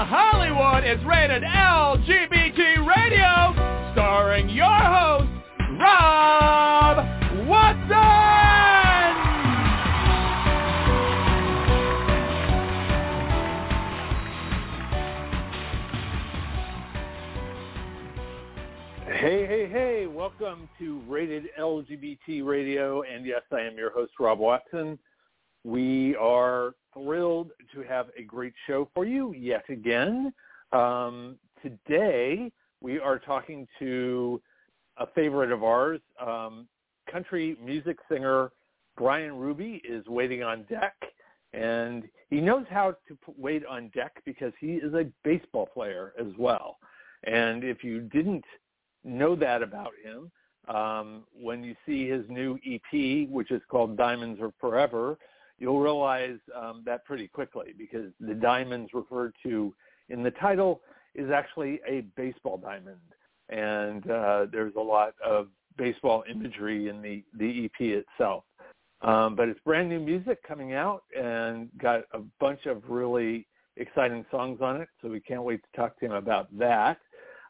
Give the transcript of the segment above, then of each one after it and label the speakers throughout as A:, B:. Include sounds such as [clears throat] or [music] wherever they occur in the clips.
A: Hollywood is rated LGBT Radio, starring your host, Rob Watson!
B: Hey, hey, hey, welcome to Rated LGBT Radio, and yes, I am your host, Rob Watson. We are thrilled to have a great show for you yet again. Um, today, we are talking to a favorite of ours, um, country music singer Bryan Ruby is waiting on deck, and he knows how to wait on deck because he is a baseball player as well. And if you didn't know that about him, um, when you see his new EP, which is called Diamonds Are Forever, you'll realize um, that pretty quickly because the diamonds referred to in the title is actually a baseball diamond, and uh, there's a lot of baseball imagery in the the EP itself. Um, but it's brand new music coming out and got a bunch of really exciting songs on it, so we can't wait to talk to him about that.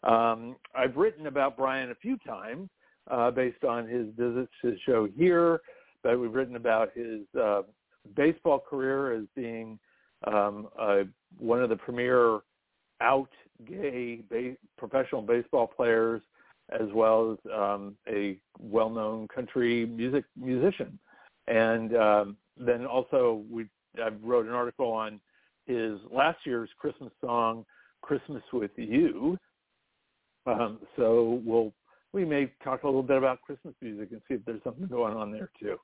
B: Um, I've written about Bryan a few times uh, based on his visits to the show here, but we've written about his uh, baseball career as being um, uh, one of the premier out gay ba- professional baseball players, as well as um, a well-known country music musician. And um, then also, we I wrote an article on his last year's Christmas song, "Christmas with You." Um, so we'll we may talk a little bit about Christmas music and see if there's something going on there too.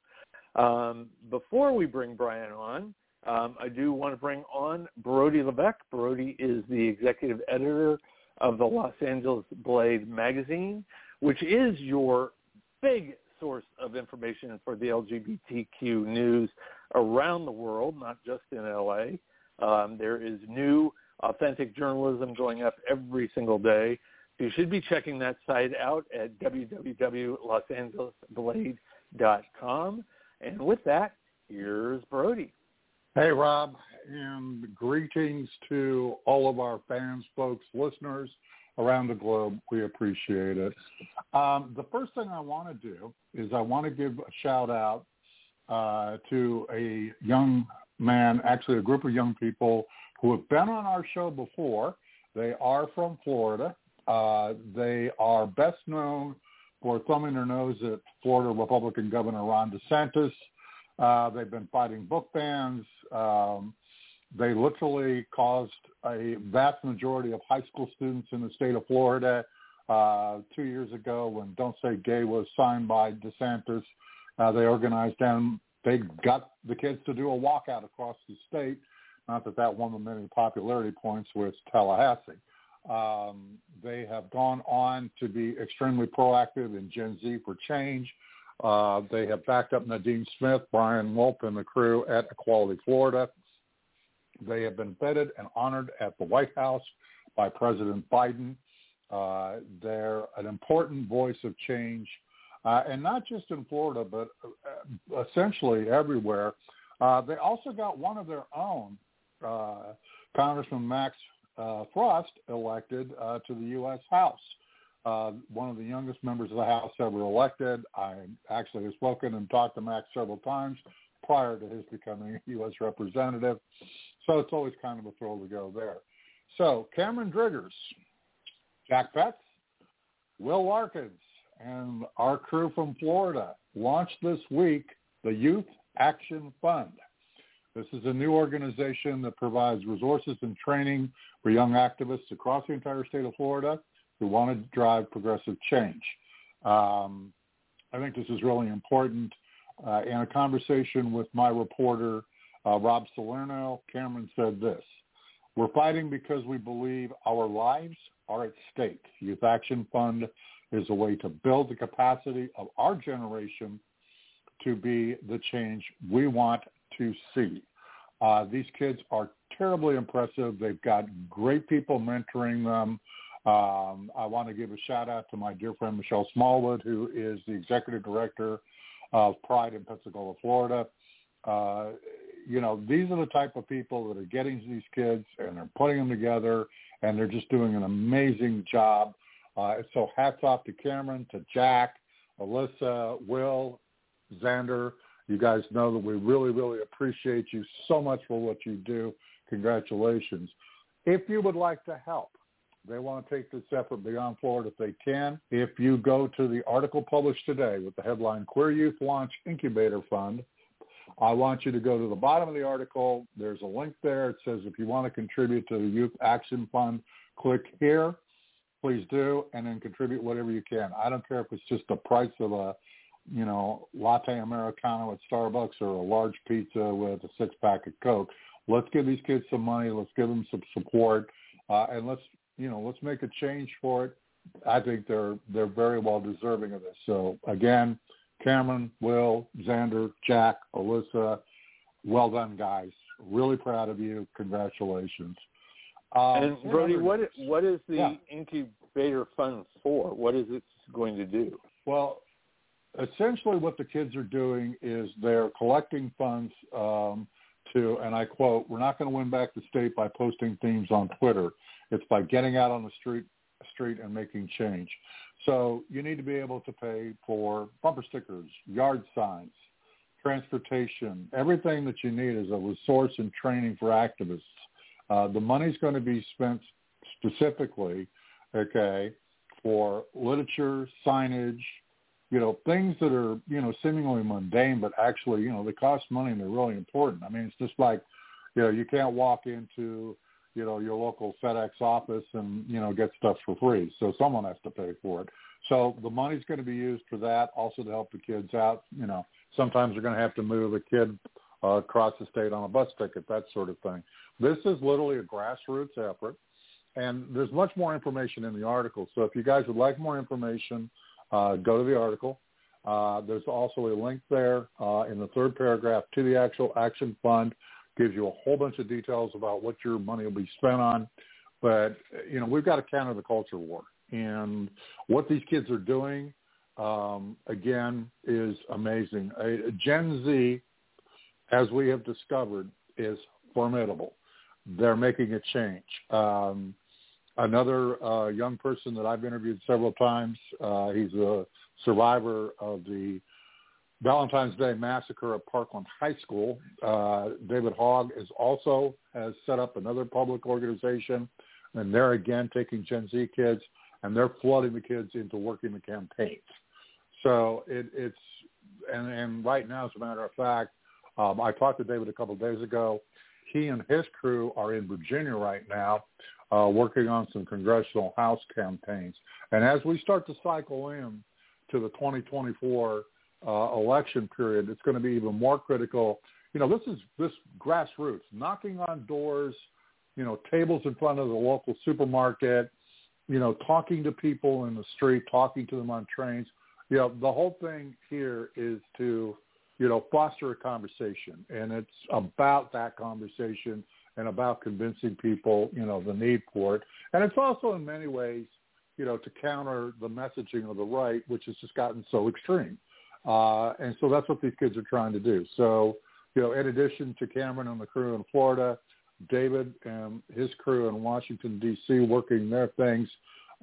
B: Um, before we bring Bryan on, um, I do want to bring on Brody Levesque. Brody is the executive editor of the Los Angeles Blade magazine, which is your big source of information for the LGBTQ news around the world, not just in LA. Um, there is new, authentic journalism going up every single day. You should be checking that site out at www.losangelesblade.com. And with that, here's Brody.
C: Hey, Rob, and greetings to all of our fans, folks, listeners around the globe. We appreciate it. Um, the first thing I want to do is I want to give a shout out uh, to a young man, actually a group of young people who have been on our show before. They are from Florida. Uh, they are best known for thumbing their nose at Florida Republican Governor Ron DeSantis. Uh, they've been fighting book bans. Um, they literally caused a vast majority of high school students in the state of Florida uh, two years ago when Don't Say Gay was signed by DeSantis. Uh, they organized and they got the kids to do a walkout across the state. Not that that won them any popularity points with Tallahassee. Um, they have gone on to be extremely proactive in Gen Z for Change. Uh, they have backed up Nadine Smith, Brian Wolf, and the crew at Equality Florida. They have been feted and honored at the White House by President Biden. Uh, they're an important voice of change, uh, and not just in Florida, but uh, essentially everywhere. Uh, they also got one of their own, uh, Congressman Max uh, Frost, elected uh, to the U.S. House. Uh, one of the youngest members of the House ever elected. I actually have spoken and talked to Max several times prior to his becoming a U.S. representative. So it's always kind of a thrill to go there. So Cameron Driggers, Jack Betts, Will Larkins, and our crew from Florida launched this week the Youth Action Fund. This is a new organization that provides resources and training for young activists across the entire state of Florida who want to drive progressive change. Um, I think this is really important. Uh, in a conversation with my reporter, uh, Rob Salerno, Cameron said this, we're fighting because we believe our lives are at stake. Youth Action Fund is a way to build the capacity of our generation to be the change we want to see. Uh, these kids are terribly impressive. They've got great people mentoring them. Um, I want to give a shout out to my dear friend Michelle Smallwood, who is the executive director of Pride in Pensacola, Florida. Uh, you know, these are the type of people that are getting these kids and they're putting them together and they're just doing an amazing job. Uh, so hats off to Cameron, to Jack, Alyssa, Will, Xander. You guys know that we really, really appreciate you so much for what you do. Congratulations. If you would like to help, they want to take this effort beyond Florida if they can. If you go to the article published today with the headline Queer Youth Launch Incubator Fund, I want you to go to the bottom of the article. There's a link there. It says if you want to contribute to the Youth Action Fund, click here. Please do, and then contribute whatever you can. I don't care if it's just the price of a, you know, latte americano at Starbucks or a large pizza with a six pack of Coke. Let's give these kids some money. Let's give them some support, uh, and let's you know let's make a change for it. I think they're they're very well deserving of this. So again, Cameron, Will, Xander, Jack, Alyssa, well done, guys. Really proud of you. Congratulations.
B: Um, and Brody, what what is the
C: yeah.
B: incubator fund for? What is it going to do?
C: Well, essentially, what the kids are doing is they're collecting funds um, to, and I quote, "We're not going to win back the state by posting themes on Twitter. It's by getting out on the street street and making change." So you need to be able to pay for bumper stickers, yard signs, transportation, everything that you need is a resource and training for activists. Uh, the money's going to be spent specifically, okay, for literature, signage, you know, things that are, you know, seemingly mundane, but actually, you know, they cost money and they're really important. I mean, it's just like, you know, you can't walk into you know, your local FedEx office and, you know, get stuff for free. So someone has to pay for it. So the money's going to be used for that, also to help the kids out. You know, sometimes they're going to have to move a kid uh, across the state on a bus ticket, that sort of thing. This is literally a grassroots effort, and there's much more information in the article. So if you guys would like more information, uh, go to the article. Uh, there's also a link there uh, in the third paragraph to the actual action fund gives you a whole bunch of details about what your money will be spent on. But, you know, we've got to counter the culture war. And what these kids are doing, um, again, is amazing. Gen Z, as we have discovered, is formidable. They're making a change. Um, another uh, young person that I've interviewed several times, uh, he's a survivor of the Valentine's Day Massacre at Parkland High School. Uh, David Hogg is also has set up another public organization, and they're again taking Gen Z kids and they're flooding the kids into working the campaigns. So it, it's and, and right now, as a matter of fact, um, I talked to David a couple of days ago. He and his crew are in Virginia right now, uh, working on some congressional House campaigns. And as we start to cycle in to the 2024 uh, election period, it's going to be even more critical. You know, this is this grassroots, knocking on doors, you know, tables in front of the local supermarket, you know, talking to people in the street, talking to them on trains. You know, the whole thing here is to, you know, foster a conversation, and it's about that conversation and about convincing people, you know, the need for it. And it's also in many ways, you know, to counter the messaging of the right, which has just gotten so extreme. Uh, and so that's what these kids are trying to do. So, you know, in addition to Cameron and the crew in Florida, David and his crew in Washington, D.C. working their things,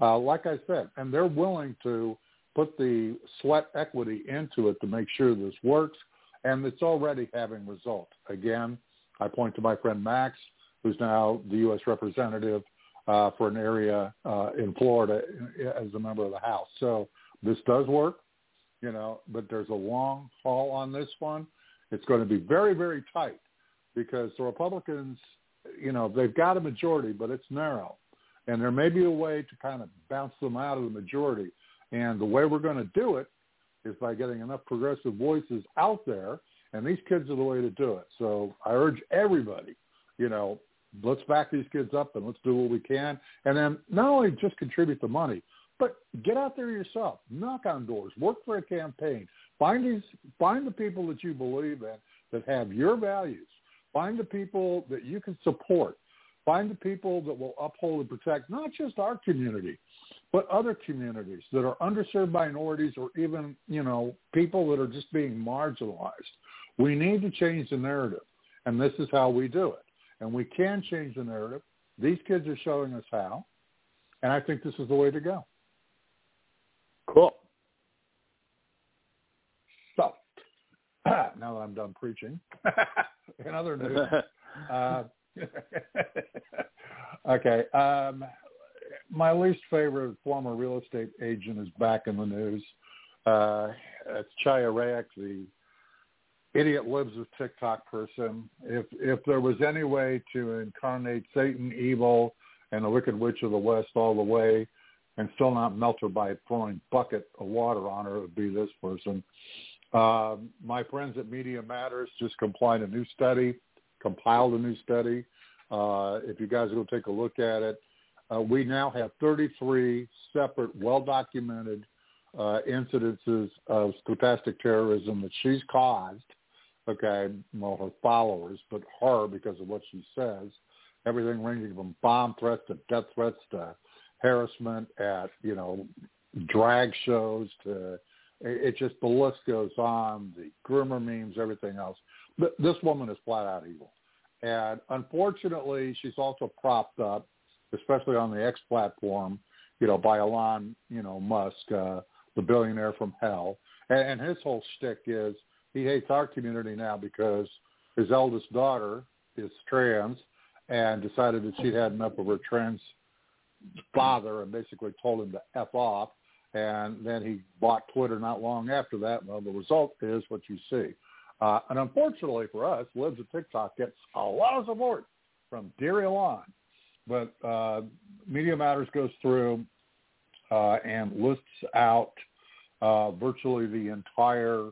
C: uh, like I said, and they're willing to put the sweat equity into it to make sure this works, and it's already having results. Again, I point to my friend Max, who's now the U.S. representative uh, for an area uh, in Florida as a member of the House. So this does work you know, but there's a long haul on this one. It's going to be very, very tight because the Republicans, you know, they've got a majority, but it's narrow. And there may be a way to kind of bounce them out of the majority. And the way we're going to do it is by getting enough progressive voices out there, and these kids are the way to do it. So I urge everybody, you know, let's back these kids up and let's do what we can. And then not only just contribute the money, but get out there yourself, knock on doors, work for a campaign, find these, find the people that you believe in that have your values, find the people that you can support, find the people that will uphold and protect not just our community, but other communities that are underserved minorities or even, you know, people that are just being marginalized. We need to change the narrative. and this is how we do it. And we can change the narrative. These kids are showing us how, and I think this is the way to go.
B: Cool.
C: So, [clears throat] now that I'm done preaching, [laughs] in other news, [laughs] uh, [laughs] okay, um, my least favorite former real estate agent is back in the news. Uh, it's Chaya Raichik, the idiot Libs of TikTok person. If if there was any way to incarnate Satan, evil, and the Wicked Witch of the West all the way, and still not melt her by throwing bucket of water on her, it would be this person. Uh, my friends at Media Matters just compiled a new study. Compiled a new study. Uh, if you guys will take a look at it, uh, we now have 33 separate, well-documented uh, incidences of stochastic terrorism that she's caused. Okay, well, her followers, but her because of what she says. Everything ranging from bomb threats to death threats to harassment at you know drag shows to it just the list goes on. The groomer memes, everything else. But this woman is flat out evil, and unfortunately, she's also propped up, especially on the X platform, you know, by Elon, you know, Musk, uh, the billionaire from hell, and, and his whole shtick is he hates our community now because his eldest daughter is trans and decided that she'd had enough of her trans father and basically told him to F off. And then he bought Twitter not long after that. Well, the result is what you see. Uh, and unfortunately for us, Libs of TikTok gets a lot of support from dear Elon. But uh, Media Matters goes through uh, and lists out uh, virtually the entire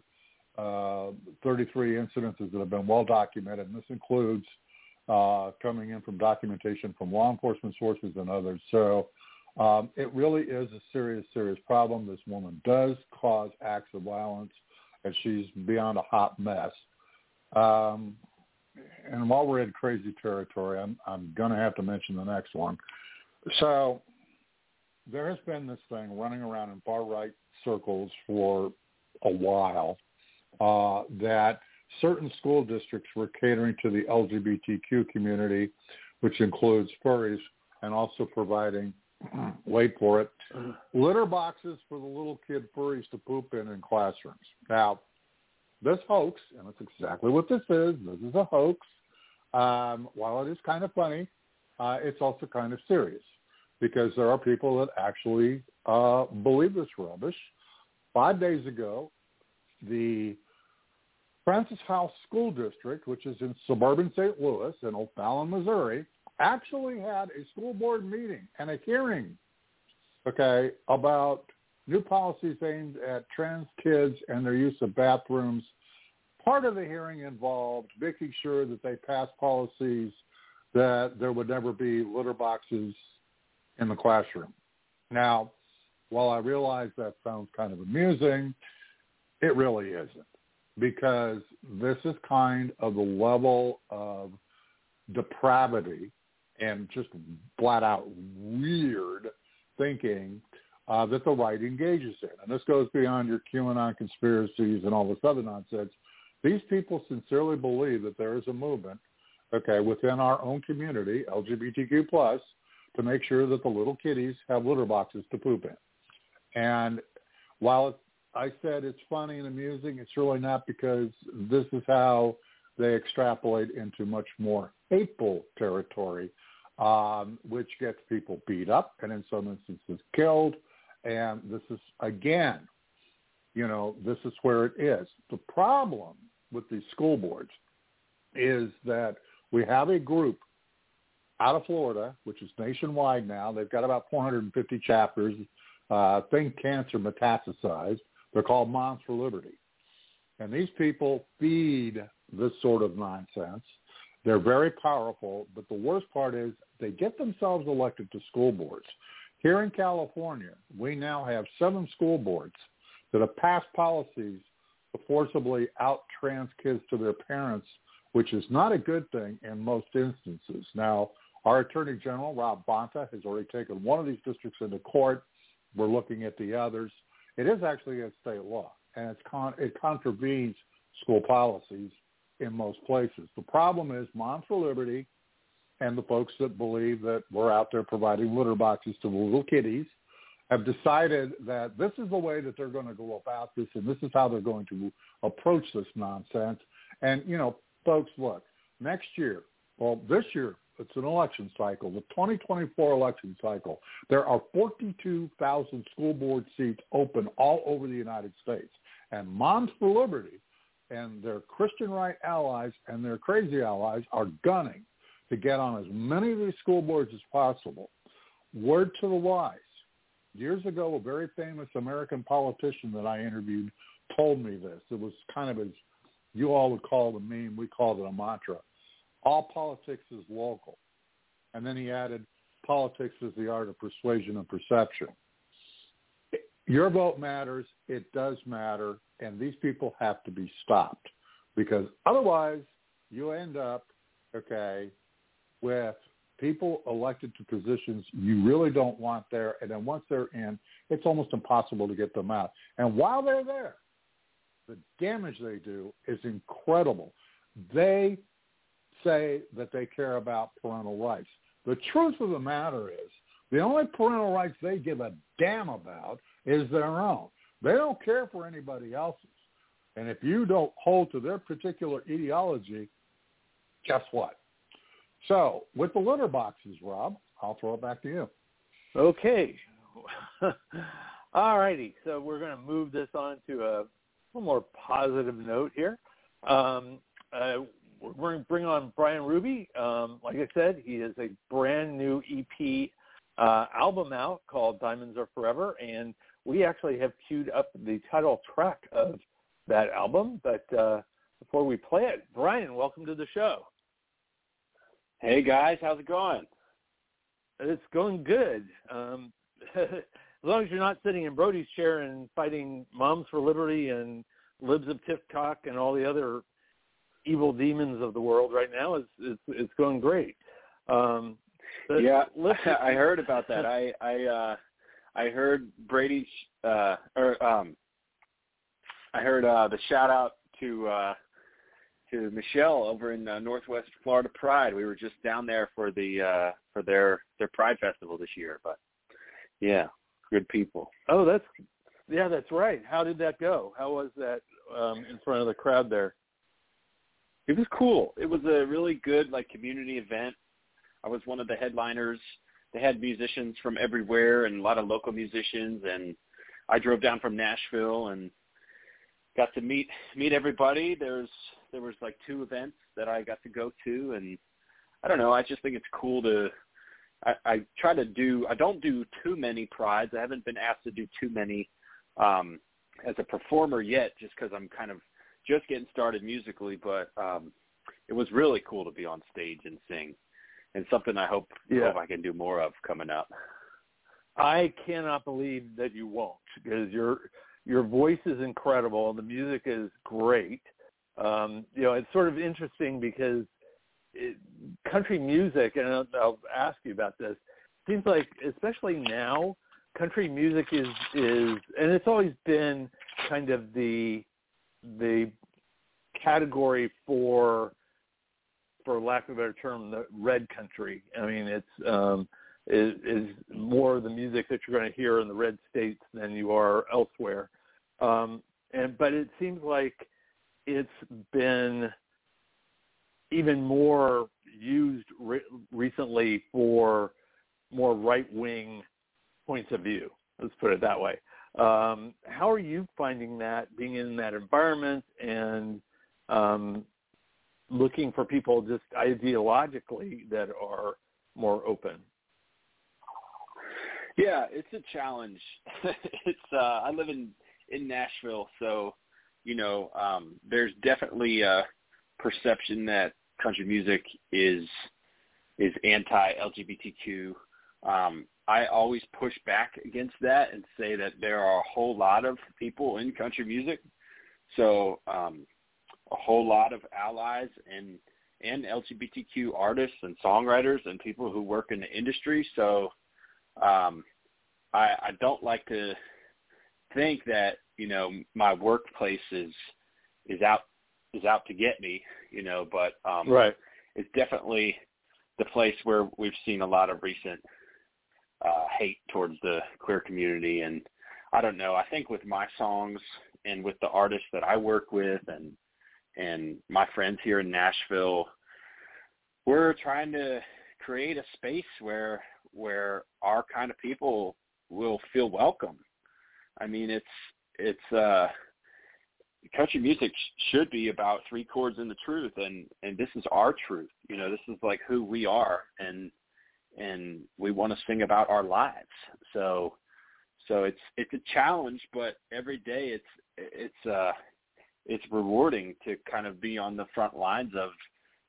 C: uh, 33 incidences that have been well documented, and this includes uh, coming in from documentation from law enforcement sources and others. So um, it really is a serious, serious problem. This woman does cause acts of violence, and she's beyond a hot mess. Um, and while we're in crazy territory, I'm, I'm going to have to mention the next one. So there has been this thing running around in far right circles for a while uh, that certain school districts were catering to the LGBTQ community, which includes furries, and also providing, [clears throat] wait for it, litter boxes for the little kid furries to poop in in classrooms. Now, this hoax, and that's exactly what this is, this is a hoax. Um, while it is kind of funny, uh, it's also kind of serious because there are people that actually uh, believe this rubbish. Five days ago, the Francis Howell School District, which is in suburban St. Louis in O'Fallon, Missouri, actually had a school board meeting and a hearing, okay, about new policies aimed at trans kids and their use of bathrooms. Part of the hearing involved making sure that they passed policies that there would never be litter boxes in the classroom. Now, while I realize that sounds kind of amusing, it really isn't because this is kind of the level of depravity and just flat out weird thinking uh, that the right engages in. And this goes beyond your QAnon conspiracies and all this other nonsense. These people sincerely believe that there is a movement, okay, within our own community, LGBTQ plus, to make sure that the little kitties have litter boxes to poop in. And while I said it's funny and amusing. It's really not because this is how they extrapolate into much more hateful territory, um, which gets people beat up and in some instances killed. And this is, again, you know, this is where it is. The problem with these school boards is that we have a group out of Florida, which is nationwide now. They've got about 450 chapters. Uh, think cancer metastasized. They're called Moms for Liberty. And these people feed this sort of nonsense. They're very powerful, but the worst part is they get themselves elected to school boards. Here in California, we now have seven school boards that have passed policies to forcibly out trans kids to their parents, which is not a good thing in most instances. Now, our Attorney General, Rob Bonta, has already taken one of these districts into court. We're looking at the others. It is actually against state law, and it's con- it contravenes school policies in most places. The problem is Moms for Liberty and the folks that believe that we're out there providing litter boxes to little kitties have decided that this is the way that they're going to go about this and this is how they're going to approach this nonsense. And, you know, folks, look, next year, well, this year, it's an election cycle, the 2024 election cycle. There are 42,000 school board seats open all over the United States. And Moms for Liberty and their Christian right allies and their crazy allies are gunning to get on as many of these school boards as possible. Word to the wise. Years ago, a very famous American politician that I interviewed told me this. It was kind of as you all would call it a meme. We called it a mantra. All politics is local. And then he added, politics is the art of persuasion and perception. Your vote matters. It does matter. And these people have to be stopped because otherwise you end up, okay, with people elected to positions you really don't want there. And then once they're in, it's almost impossible to get them out. And while they're there, the damage they do is incredible. They say that they care about parental rights. The truth of the matter is the only parental rights they give a damn about is their own. They don't care for anybody else's. And if you don't hold to their particular ideology, guess what? So with the litter boxes, Rob, I'll throw it back to you.
B: Okay. [laughs] All righty. So we're going to move this on to a little more positive note here. Um, uh, we're going to bring on Bryan Ruby. Um, like I said, he has a brand new EP uh, album out called Diamonds Are Forever, and we actually have queued up the title track of that album. But uh, before we play it, Bryan, welcome to the show.
D: Hey guys, how's it going?
B: It's going good. Um, [laughs] as long as you're not sitting in Brody's chair and fighting Moms for Liberty and Libs of TikTok and all the other evil demons of the world right now, it's it's, it's going great. Um,
D: yeah, listen, [laughs] I heard about that. [laughs] I I uh, I heard Brady uh, or um, I heard uh, the shout out to uh, to Michelle over in uh, Northwest Florida Pride. We were just down there for the uh for their their Pride Festival this year, but yeah, good people.
B: Oh, that's yeah, that's right. How did that go? How was that um in front of the crowd there?
D: It was cool. It was a really good like community event. I was one of the headliners. They had musicians from everywhere and a lot of local musicians and I drove down from Nashville and got to meet meet everybody. There's there was like two events that I got to go to, and I don't know. I just think it's cool to. I, I try to do. I don't do too many prides. I haven't been asked to do too many um, as a performer yet, just because I'm kind of just getting started musically. But um, it was really cool to be on stage and sing, and something I hope, yeah. hope I can do more of coming up.
B: I cannot believe that you won't because your your voice is incredible. And the music is great um, you know, it's sort of interesting because it, country music, and I'll, I'll ask you about this, seems like, especially now, country music is is, and it's always been kind of the the category for, for lack of a better term, the red country. I mean, it's um, is, is more the music that you're going to hear in the red states than you are elsewhere. Um, and but it seems like it's been even more used re- recently for more right-wing points of view. Let's put it that way. Um, how are you finding that being in that environment and um, looking for people just ideologically that are more open?
D: Yeah, it's a challenge. [laughs] it's uh, I live in in Nashville, so you know, um, there's definitely a perception that country music is is anti-LGBTQ. Um, I always push back against that and say that there are a whole lot of people in country music, so um, a whole lot of allies and and LGBTQ artists and songwriters and people who work in the industry. So um, I, I don't like to think that you know my workplace is is out is out to get me, you know, but um
B: right.
D: it's definitely the place where we've seen a lot of recent uh hate towards the queer community and I don't know, I think with my songs and with the artists that I work with and and my friends here in Nashville, we're trying to create a space where where our kind of people will feel welcome. I mean, it's it's uh country music should be about three chords and the truth and and this is our truth you know this is like who we are and and we want to sing about our lives so so it's it's a challenge but every day it's it's uh it's rewarding to kind of be on the front lines of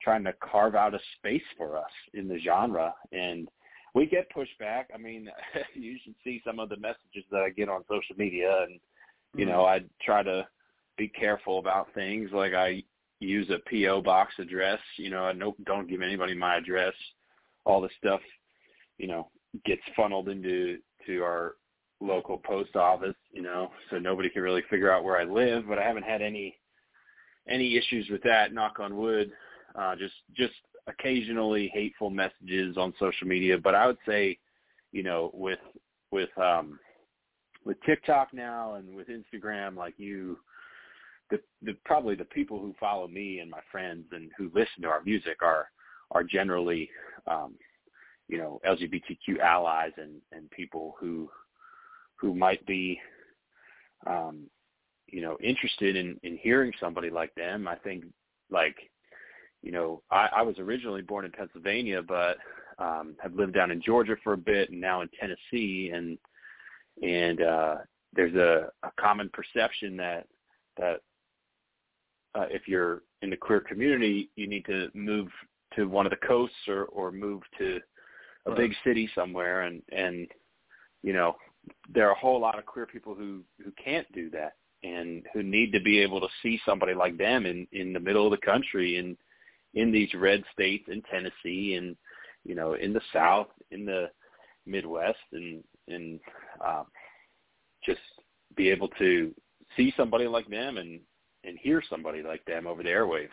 D: trying to carve out a space for us in the genre and we get pushback i mean [laughs] you should see some of the messages that i get on social media and you know mm-hmm. i try to be careful about things. Like I use a PO box address. You know, I no, don't give anybody my address. All this stuff, you know, gets funneled into to our local post office. You know, so nobody can really figure out where I live. But I haven't had any any issues with that. Knock on wood. Uh, just just occasionally hateful messages on social media. But I would say, you know, with with um with TikTok now and with Instagram, like you the, the probably the people who follow me and my friends and who listen to our music are are generally um, you know LGBTQ allies and and people who who might be um, you know interested in in hearing somebody like them. I think like you know I, I was originally born in Pennsylvania, but um, have lived down in Georgia for a bit and now in Tennessee and and uh, there's a, a common perception that that uh, if you're in the queer community, you need to move to one of the coasts or or move to a right. big city somewhere, and and you know there are a whole lot of queer people who who can't do that and who need to be able to see somebody like them in in the middle of the country in in these red states in Tennessee and you know in the South in the Midwest and and um, just be able to see somebody like them and and hear somebody like them over the airwaves.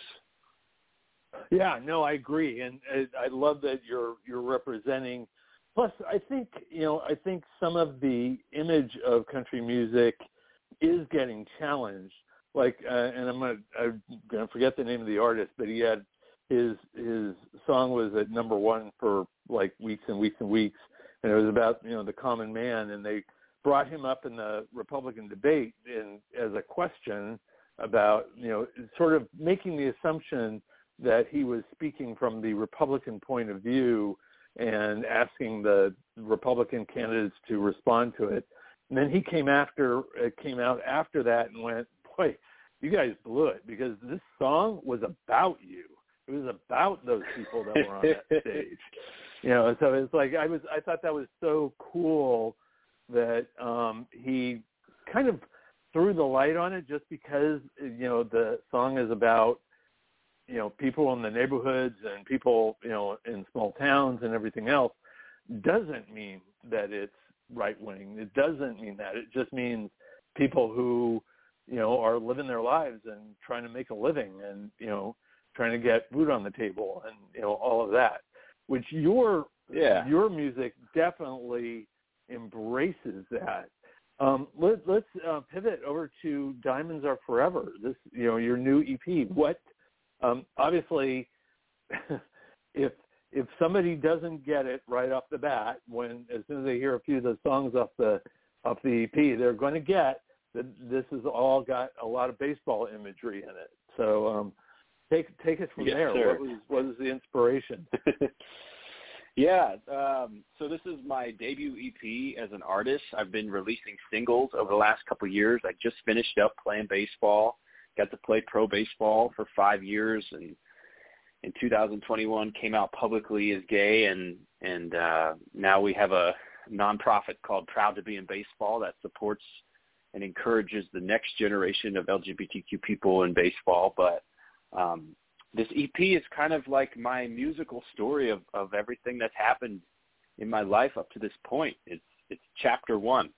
B: Yeah, no, I agree, and I love that you're you're representing. Plus, I think you know, I think some of the image of country music is getting challenged. Like, uh, and I'm gonna I'm gonna forget the name of the artist, but he had his his song was at number one for like weeks and weeks and weeks, and it was about you know the common man, and they brought him up in the Republican debate in as a question about you know sort of making the assumption that he was speaking from the Republican point of view and asking the Republican candidates to respond to it. And then he came after it came out after that and went, "Boy, you guys blew it because this song was about you. It was about those people that were on that [laughs] stage." You know, so it's like I was I thought that was so cool that um he kind of threw the light on it just because you know the song is about you know people in the neighborhoods and people you know in small towns and everything else doesn't mean that it's right wing it doesn't mean that it just means people who you know are living their lives and trying to make a living and you know trying to get food on the table and you know all of that which your
D: yeah
B: your music definitely embraces that um, let, us uh, pivot over to Diamonds Are Forever. This, you know, your new EP. What? Um, obviously, [laughs] if if somebody doesn't get it right off the bat, when as soon as they hear a few of the songs off the off the EP, they're going to get that this has all got a lot of baseball imagery in it. So um, take take it from
D: yes,
B: there.
D: Sir.
B: What was what was the inspiration? [laughs]
D: Yeah, um, so this is my debut EP as an artist. I've been releasing singles over the last couple of years. I just finished up playing baseball. Got to play pro baseball for five years, and in 2021 came out publicly as gay, and and uh, now we have a nonprofit called Proud to Be in Baseball that supports and encourages the next generation of LGBTQ people in baseball. But um, this EP is kind of like my musical story of, of everything that's happened in my life up to this point. It's it's chapter one.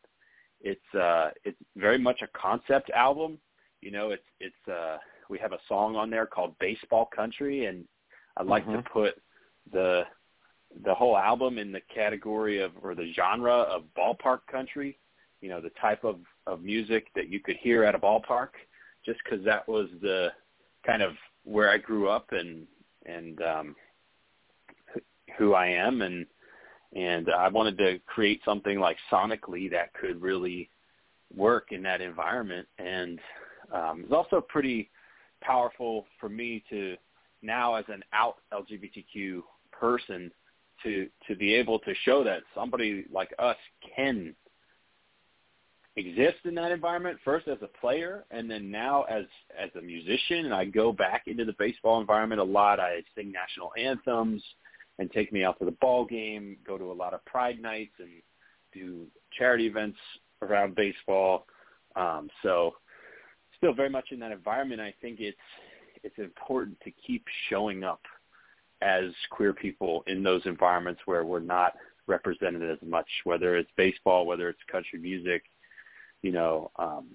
D: It's uh it's very much a concept album. You know, it's it's uh we have a song on there called Baseball Country, and I like
B: Mhm.
D: to put the the whole album in the category of or the genre of ballpark country. You know, the type of of music that you could hear at a ballpark, just because that was the kind of where I grew up and and um, who I am, and and I wanted to create something like sonically that could really work in that environment. And um, it's also pretty powerful for me to now, as an out LGBTQ person, to to be able to show that somebody like us can exist in that environment first as a player and then now as as a musician and I go back into the baseball environment a lot. I sing national anthems and take me out to the ball game go to a lot of pride nights and do charity events around baseball. Um so still very much in that environment. I think it's it's important to keep showing up as queer people in those environments where we're not represented as much whether it's baseball whether it's country music you know, um,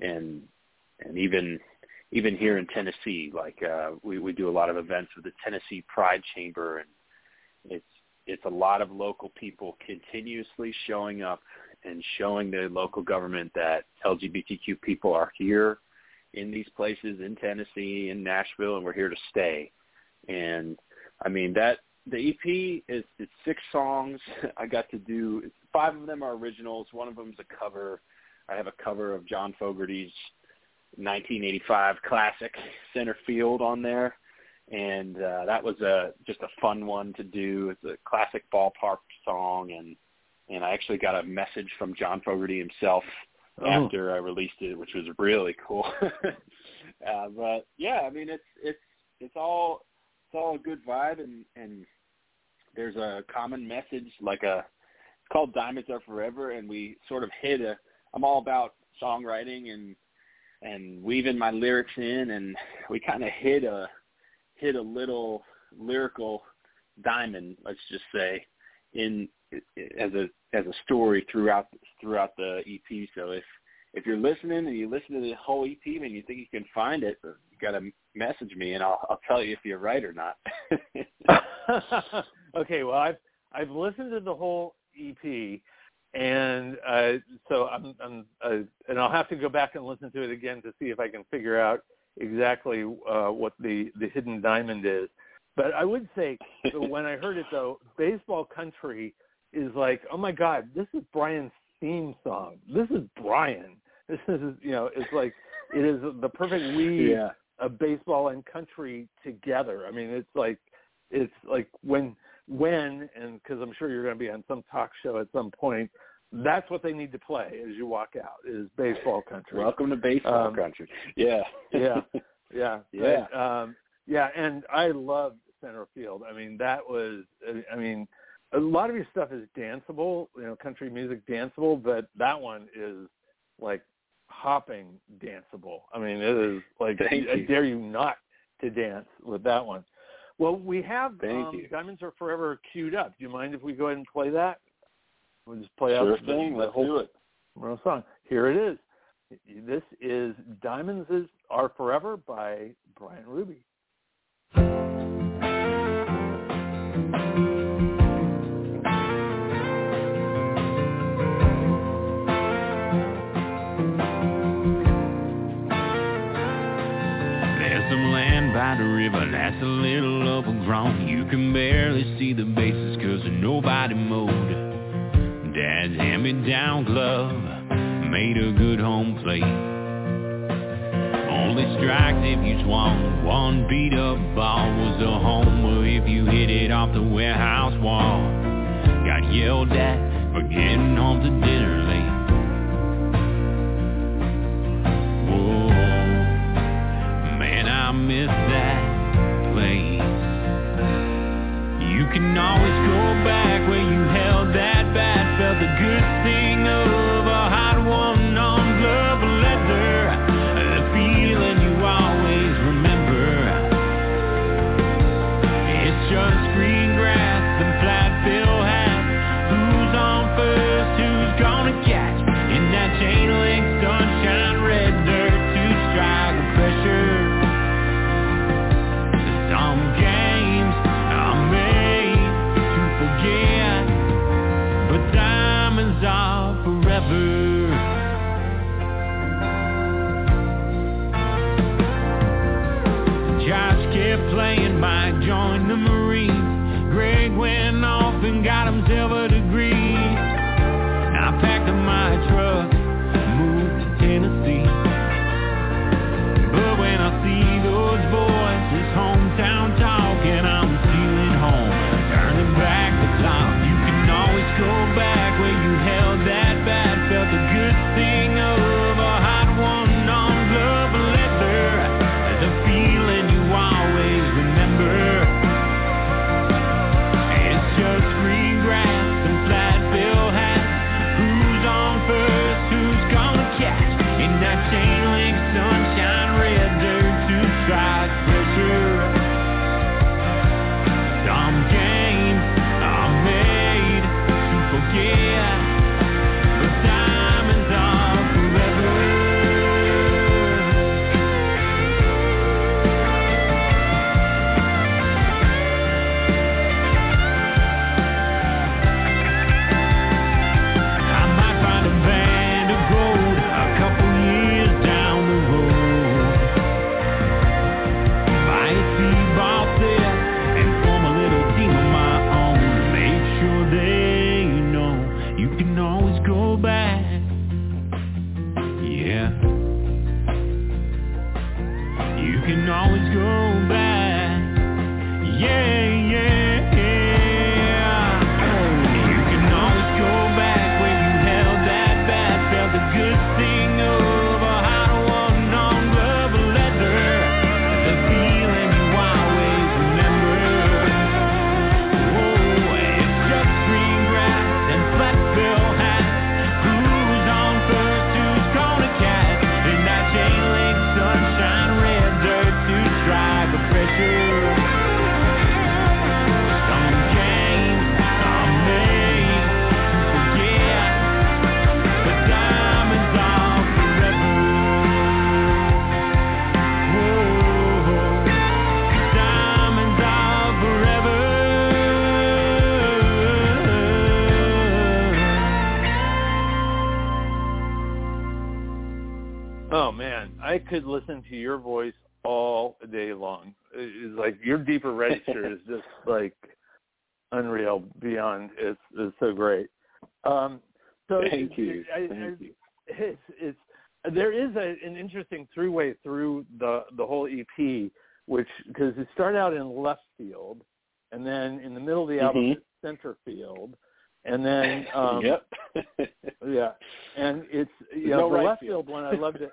D: and and even even here in Tennessee, like uh, we we do a lot of events with the Tennessee Pride Chamber, and it's it's a lot of local people continuously showing up and showing the local government that LGBTQ people are here in these places in Tennessee, in Nashville, and we're here to stay. And I mean that the EP is it's six songs. [laughs] I got to do five of them are originals. One of them is a cover. I have a cover of John Fogerty's 1985 classic Center Field on there, and uh, that was a just a fun one to do. It's a classic ballpark song, and and I actually got a message from John Fogerty himself
B: Oh.
D: after I released it, which was really cool. [laughs] uh, but yeah, I mean it's it's it's all it's all a good vibe, and and there's a common message like a it's called Diamonds Are Forever, and we sort of hit a I'm all about songwriting and and weaving my lyrics in, and we kind of hit a hit a little lyrical diamond, let's just say, in as a as a story throughout throughout the EP. So if if you're listening and you listen to the whole EP and you think you can find it, you got to message me and I'll I'll tell you if you're right or not. [laughs]
B: okay, well I've I've listened to the whole EP, and uh, so I'm, I'm uh, and I'll have to go back and listen to it again to see if I can figure out exactly uh, what the the hidden diamond is. But I would say [laughs] when I heard it though, baseball country is like, oh my god, this is Bryan's theme song. This is Bryan. This is you know, it's like it is the perfect [laughs] weave
D: yeah.
B: of baseball and country together. I mean, it's like it's like when when and because I'm sure you're going to be on some talk show at some point. That's what they need to play as you walk out is baseball country.
D: Welcome to baseball
B: Um,
D: country. Yeah.
B: yeah, [laughs] yeah,
D: Yeah.
B: But, um, yeah, and I love center field. I mean, that was. I mean, a lot of your stuff is danceable, you know, country music danceable, but that one is like hopping danceable. I mean, it is like
D: Thank
B: I
D: you.
B: dare you not to dance with that one. Well, we have
D: Thank
B: um,
D: you.
B: Diamonds Are Forever queued up. Do you mind if we go ahead and play that? We'll just play
D: Sure
B: out the-
D: thing. Let's
B: whole
D: do it.
B: real song. Here it is. This is Diamonds is Are Forever by Bryan Ruby.
E: River that's a little overgrown. You can barely see the bases cause nobody mowed. Dad's hand-me-down glove made a good home plate. Only strikes if you swung. One beat up ball was a homer if you hit it off the warehouse wall. Got yelled at for getting home to dinner late. Whoa. Man, I miss that You can always go back where you held that bat, felt the good sting of a hot one good
B: I could listen to your voice all day long. It's like your deeper register is just [laughs] like unreal beyond. It's it's so great. Um, so
D: Thank you.
B: I,
D: Thank
B: I,
D: you.
B: It's, it's there is a, an interesting three-way through the the whole EP, which because it started out in left field, and then in the middle of the album
D: Mhm.
B: center field, and then [laughs] um,
D: yep. [laughs]
B: yeah, and it's you know
D: no
B: the
D: right
B: left
D: field.
B: field one I loved it.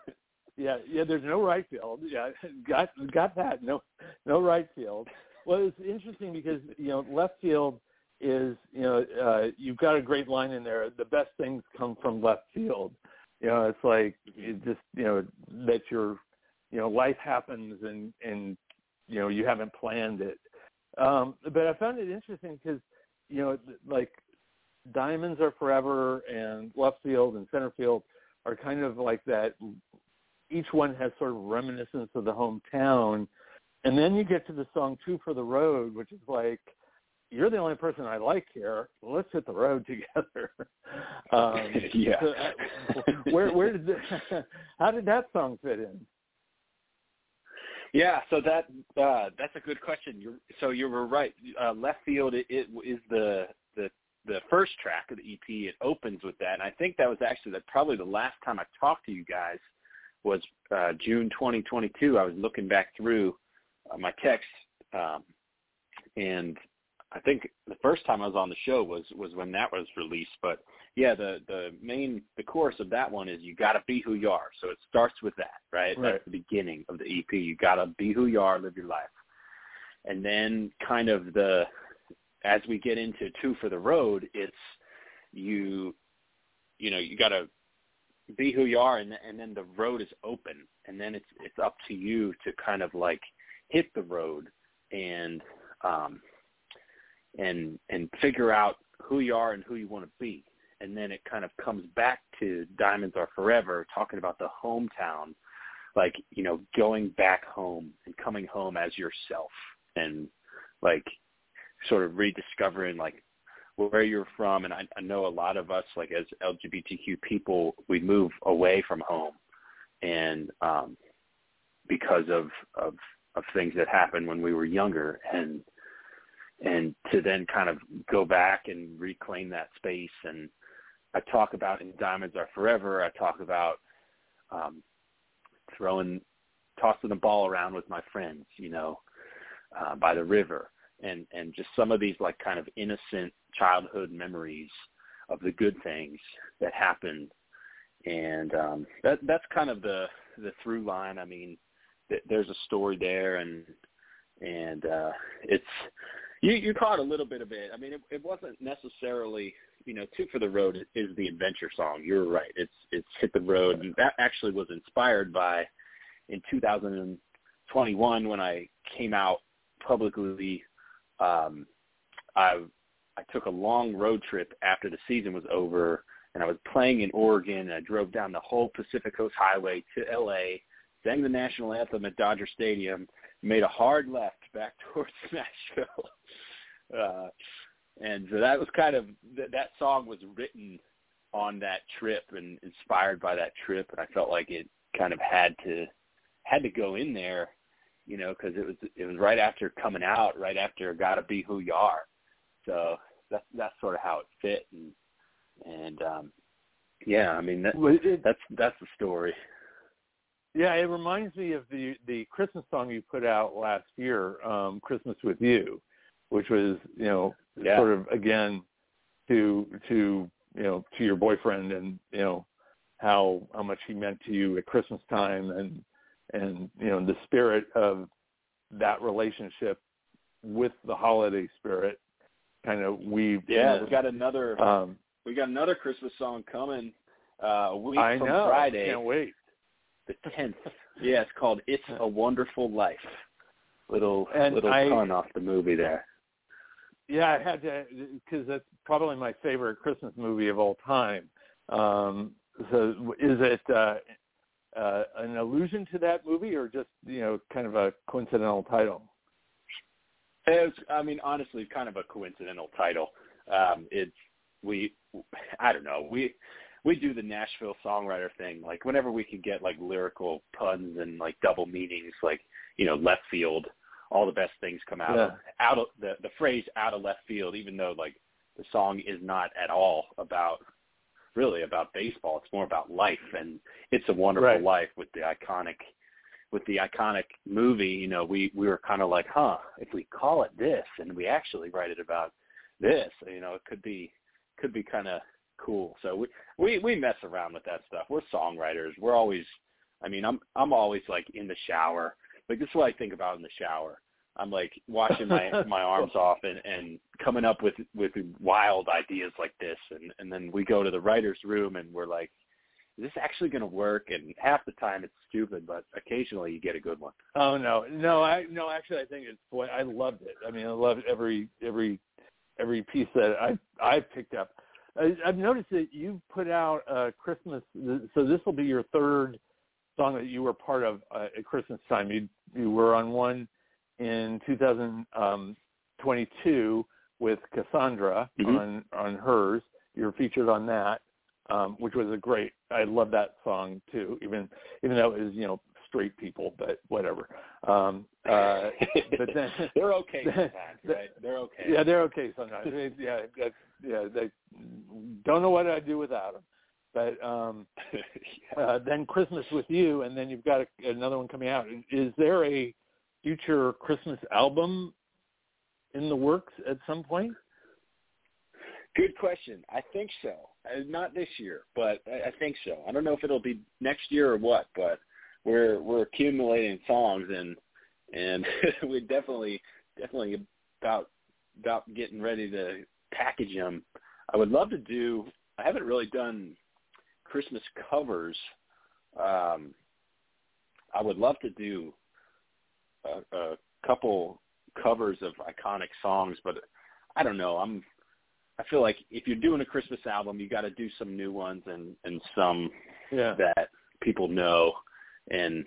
B: Yeah, yeah. There's no right field. Yeah, [laughs] got got that. No, no right field. Well, it's interesting because you know left field is you know uh, you've got a great line in there. The best things come from left field. You know, it's like it just you know that your you know life happens and and you know you haven't planned it. Um, but I found it interesting because you know like diamonds are forever and left field and center field are kind of like that each one has sort of reminiscence of the hometown and then you get to the song two for the road which is like you're the only person i like here let's hit the road [laughs] together um [laughs]
D: Yeah.
B: so, uh, where where did the, [laughs] how did that song fit in
D: Yeah, so that uh, that's a good question. You're, so you were right. Uh, left field it, it is the the the first track of the EP. It opens with that, and I think that was actually the, probably the last time I talked to you guys was uh, June 2022. I was looking back through uh, my texts, um, and I think the first time I was on the show was was when that was released. But yeah, the the main the chorus of that one is you got to be who you are. So it starts with that, right?
B: Right.
D: That's the beginning of the EP. You got to be who you are, live your life, and then kind of the as we get into two for the road, it's you you know you got to be who you are, and and then the road is open, and then it's it's up to you to kind of like hit the road and um and and figure out who you are and who you want to be. And then it kind of comes back to diamonds are forever talking about the hometown like you know going back home and coming home as yourself and like sort of rediscovering like where you're from and I, I know a lot of us like as lgbtq people we move away from home and um because of of of things that happened when we were younger and and to then kind of go back and reclaim that space. And I talk about in Diamonds Are Forever. I talk about um, throwing, tossing the ball around with my friends, you know, uh, by the river, and and just some of these like kind of innocent childhood memories of the good things that happened, and um, that that's kind of the the through line. I mean, th- there's a story there, and and uh, it's you you caught a little bit of it. I mean, it, it wasn't necessarily you know, Two for the Road is the adventure song. You're right. It's it's hit the road, and that actually was inspired by in 2021 when I came out publicly. Um, I I took a long road trip after the season was over, and I was playing in Oregon. And I drove down the whole Pacific Coast Highway to L.A., sang the national anthem at Dodger Stadium, made a hard left back [laughs] towards Nashville. [laughs] Uh, and so that was kind of th- that song was written on that trip and inspired by that trip, and I felt like it kind of had to had to go in there, you know, because it was it was right after coming out, right after "Gotta Be Who You Are," so that's that's sort of how it fit, and and um, yeah, I mean that, it, that's that's the story.
B: Yeah, it reminds me of the the Christmas song you put out last year, um, "Christmas with You," which was you know
D: yeah.
B: sort of again to to you know to your boyfriend and you know how how much he meant to you at Christmas time and and you know the spirit of that relationship with the holiday spirit kind of we
D: yeah we got another
B: um
D: we got another Christmas song coming uh a week
B: I
D: from
B: know.
D: Friday.
B: Can't wait.
D: The tenth. Yeah it's called It's a Wonderful Life. Little
B: And
D: little
B: I-
D: pun off the movie there.
B: Yeah, I had to because that's probably my favorite Christmas movie of all time. Um, so, is it uh, uh, an allusion to that movie, or just you know, kind of a coincidental title?
D: It's, I mean, honestly, kind of a coincidental title. Um, it's we, I don't know, we we do the Nashville songwriter thing. Like whenever we can get like lyrical puns and like double meanings, like you know, left field, all the best things come out of
B: Yeah.
D: out of the the phrase out of left field. Even though like the song is not at all about really about baseball. It's more about life, and it's a wonderful
B: Right.
D: life with the iconic with the iconic movie, you know, we we were kind of like, huh, if we call it this and we actually write it about this, you know, it could be could be kind of cool. So we we we mess around with that stuff. We're songwriters. We're always I mean, I'm I'm always like in the shower. Like this is what I think about in the shower. I'm like washing my [laughs] my arms off and and coming up with with wild ideas like this and and then we go to the writers room and we're like is this actually going to work? And half the time it's stupid, but occasionally you get a good one.
B: Oh no, no, I no. Actually, I think it's. Boy, I loved it. I mean, I loved every every every piece that I I picked up. I, I've noticed that you've put out uh, Christmas. So this will be your third song that you were part of uh, at Christmas time. You you were on one in 2022 with Cassandra
D: Mhm.
B: on on hers. You're featured on that, um, which was a great. I love that song too. Even even though it was you know straight people, but whatever. Um, uh, [laughs] but then [laughs]
D: they're okay [laughs] sometimes, right? They're okay.
B: yeah, they're okay sometimes. Yeah, that's, yeah, they don't know what I'd do without them. But um,
D: Yeah.
B: uh, then Christmas with you, and then you've got a, another one coming out. Is there a future Christmas album in the works at some point?
D: Good question. I think so. Uh, Not this year, but I think so. I don't know if it'll be next year or what, but we're we're accumulating songs and and [laughs] we're definitely definitely about about getting ready to package them. I would love to do. I haven't really done Christmas covers. Um, I would love to do a, a couple covers of iconic songs, but I don't know. I'm I feel like if you're doing a Christmas album, you got to do some new ones and and some
B: Yeah.
D: that people know, and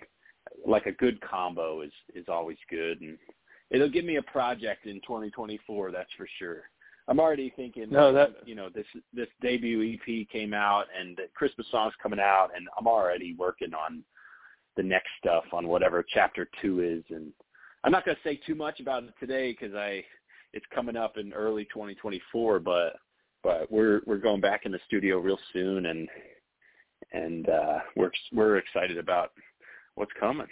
D: like a good combo is is always good, and it'll give me a project in 2024. That's for sure. I'm already thinking,
B: No, that-
D: you know, this this debut EP came out, and the Christmas songs coming out, and I'm already working on the next stuff on whatever chapter two is, and I'm not going to say too much about it today because I it's coming up in early 2024, but but we're we're going back in the studio real soon, and and uh, we're we're excited about what's coming.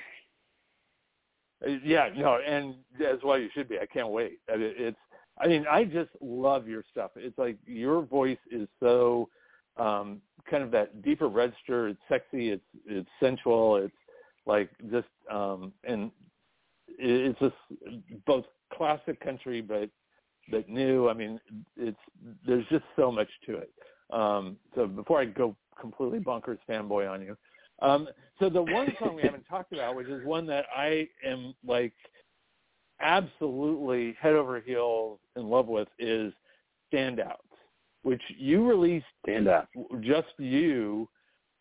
B: Uh, yeah, no, and as well you should be. I can't wait. It's I mean, I just love your stuff. It's like your voice is so um kind of that deeper register. It's sexy. It's it's sensual. It's like just um and it's just both classic country but but new. I mean, it's there's just so much to it. Um so before I go completely bonkers fanboy on you, um so the one song we [laughs] haven't talked about, which is one that I am like absolutely head over heels in love with is Standouts, which you released
D: Standout
B: just you,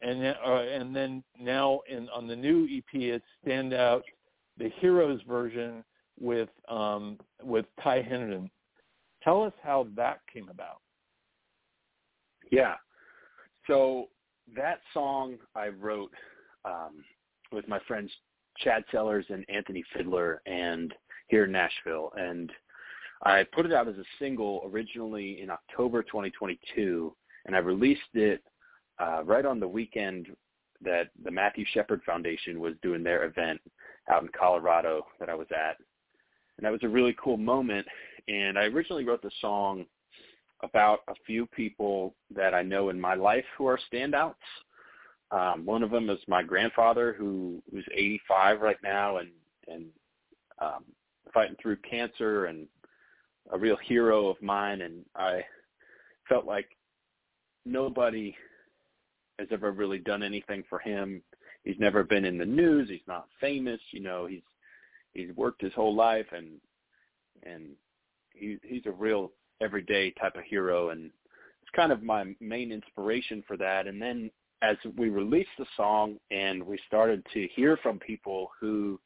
B: and then, uh, and then now in on the new EP it's Standout, the Heroes version with um, with Ty Herndon. Tell us how that came about.
D: Yeah, so that song I wrote um, with my friends Chad Sellers and Anthony Fiddler, and here in Nashville. And I put it out as a single originally in October 2022, and I released it uh, right on the weekend that the Matthew Shepard Foundation was doing their event out in Colorado that I was at. And that was a really cool moment. And I originally wrote the song about a few people that I know in my life who are standouts. Um, one of them is my grandfather, who who's 85 right now, and and um, fighting through cancer and a real hero of mine and I felt like nobody has ever really done anything for him. He's never been in the news, he's not famous, you know, he's he's worked his whole life and and he he's a real everyday type of hero and it's kind of my main inspiration for that and then as we released the song and we started to hear from people who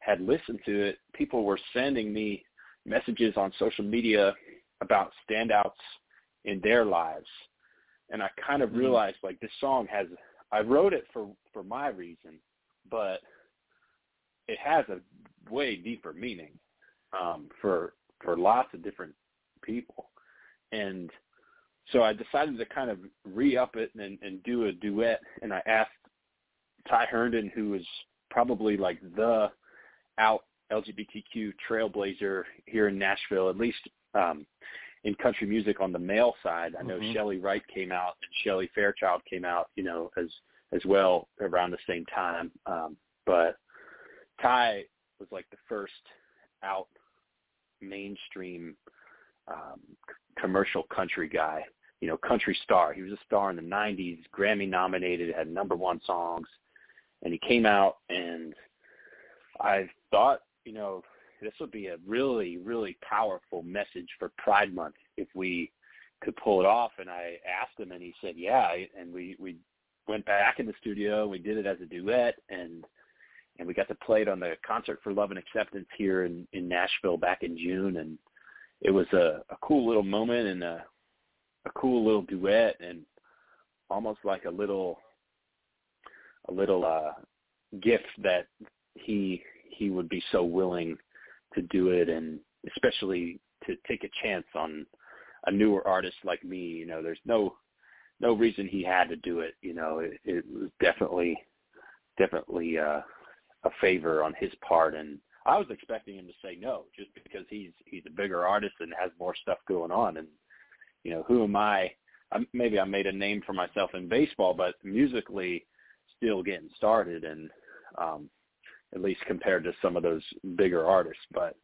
D: had listened to it, people were sending me messages on social media about standouts in their lives. And I kind of mm-hmm. realized like this song has I wrote it for for my reason, but it has a way deeper meaning um, for for lots of different people. And so I decided to kind of re-up it and, and do a duet. And I asked Ty Herndon, who is probably like the out LGBTQ trailblazer here in Nashville, at least um, in country music on the male side. I know mm-hmm. Chely Wright came out and Shelly Fairchild came out, you know, as as well around the same time. Um, but Ty was like the first out mainstream um, commercial country guy, you know, country star. He was a star in the 90s, Grammy nominated, had number one songs, and he came out and I thought, you know, this would be a really, really powerful message for Pride Month if we could pull it off. And I asked him, and he said, yeah. And we we went back in the studio. We did it as a duet, and and we got to play it on the concert for Love and Acceptance here in in Nashville back in June. And it was a, a cool little moment and a a cool little duet, and almost like a little a little uh gift that he he would be so willing to do it and especially to take a chance on a newer artist like me you know there's no no reason he had to do it you know it, it was definitely definitely uh a favor on his part. And I was expecting him to say no just because he's he's a bigger artist and has more stuff going on. And you know who am I? I maybe I made a name for myself in baseball but musically still getting started. And um at least compared to some of those bigger artists. But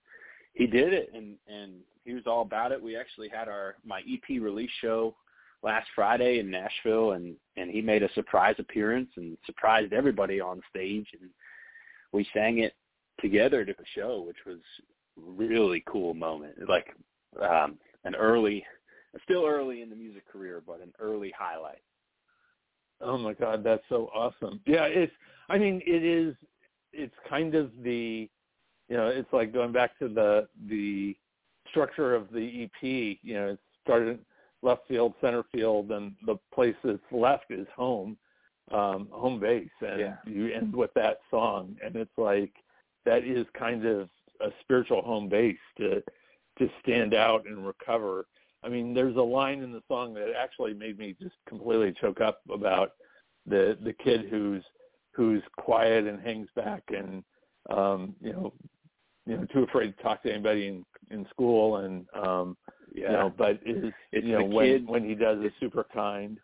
D: he did it, and and he was all about it. We actually had our my EP release show last Friday in Nashville, and and he made a surprise appearance and surprised everybody on stage, and we sang it together to the show, which was really cool moment. Like um, an early, still early in the music career, but an early highlight.
B: Oh my God, that's so awesome! Yeah, it's. I mean, it is it's kind of the you know it's like going back to the the structure of the EP. You know, it started left field, center field, and the place that's left is home, um, home base, and
D: yeah.
B: you end with that song, and it's like that is kind of a spiritual home base to to stand out and recover. I mean, there's a line in the song that actually made me just completely choke up about the the kid who's who's quiet and hangs back and um, you know you know too afraid to talk to anybody in in school and um
D: yeah.
B: you know but is
D: It's
B: you know
D: the
B: when
D: kid-
B: when he does is super kind